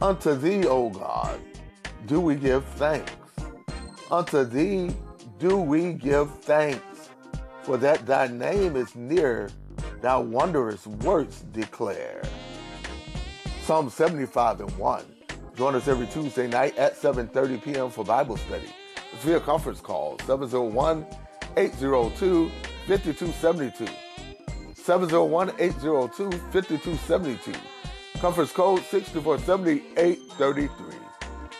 Unto thee, O God, do we give thanks. Unto thee do we give thanks, for that thy name is near, thy wondrous works declare. Psalm 75 and 1. Join us every Tuesday night at 7.30 p.m. for Bible study. It's via conference call, 701-802-5272. 701-802-5272. Conference code 6470-833.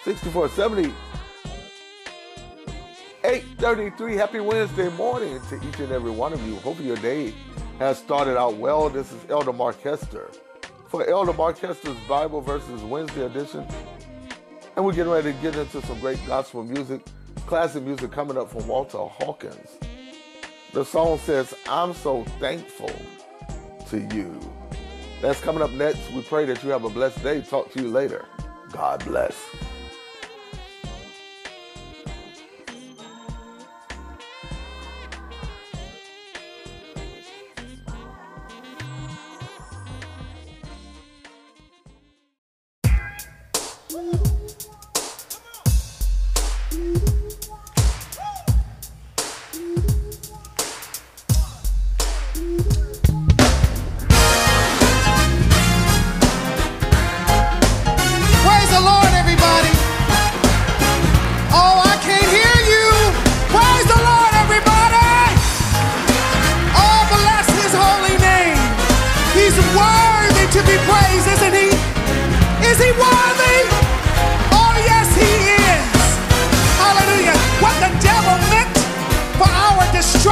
6470 833 happy wednesday morning to each and every one of you. Hope your day has started out well. This is elder mark hester. For elder mark hester's bible verses wednesday edition and we're getting ready to get into some great gospel music classic music coming up from walter hawkins. The song says i'm so thankful to you that's coming up next. We pray that you have a blessed day. Talk to you later. God bless. Praise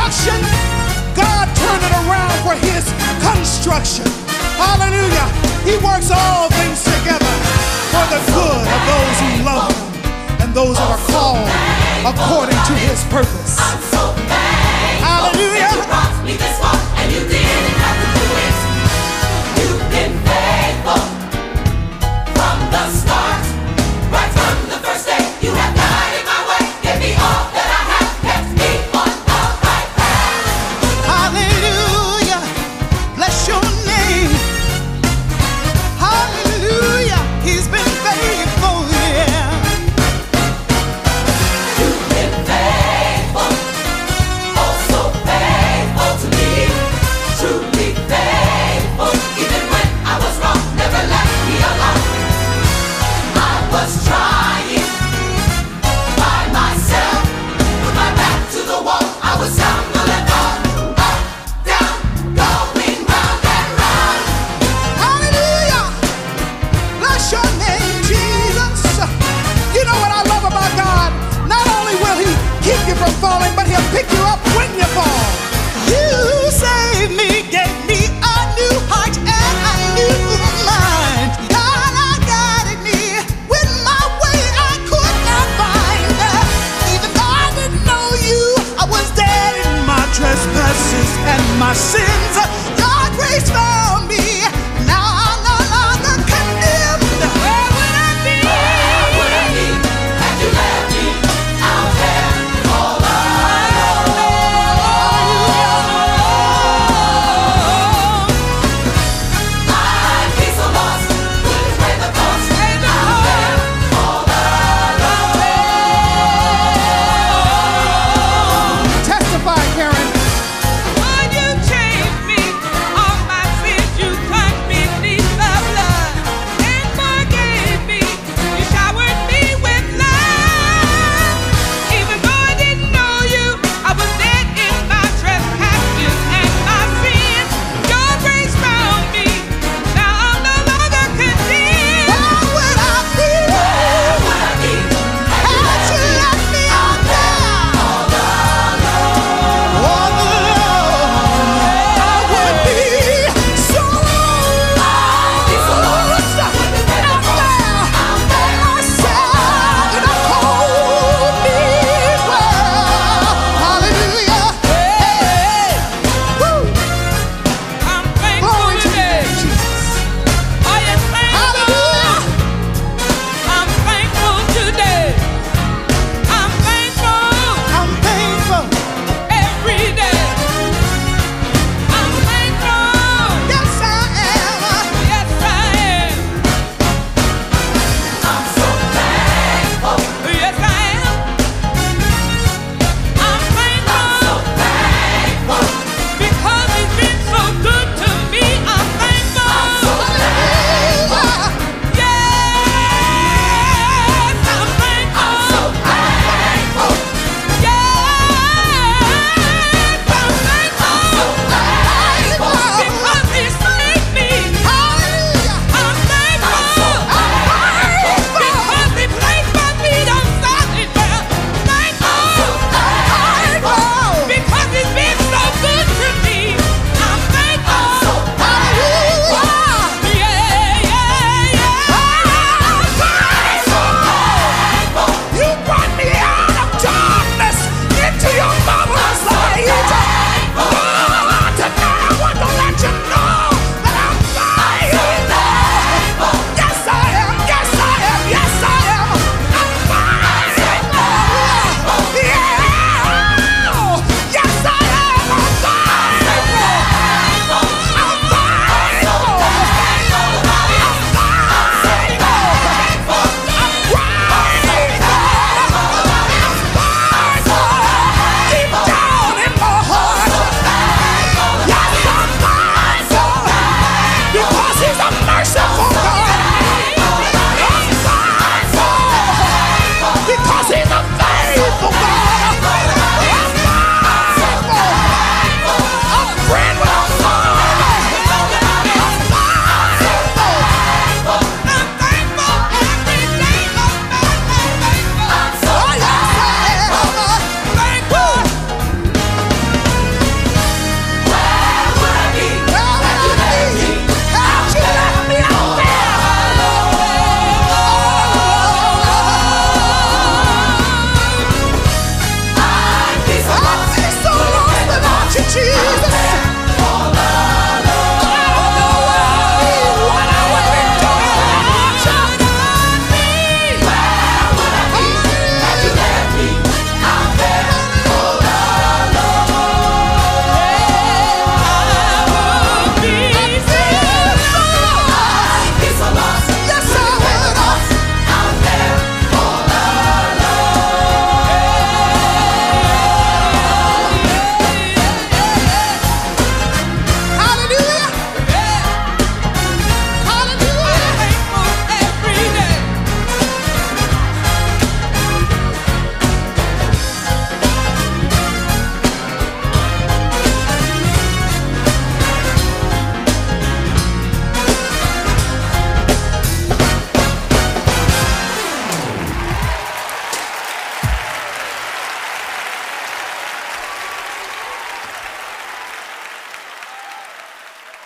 destruction, God turned it around for his construction. Hallelujah. He works all things together for the good of those who love him and those that are called according to his purpose.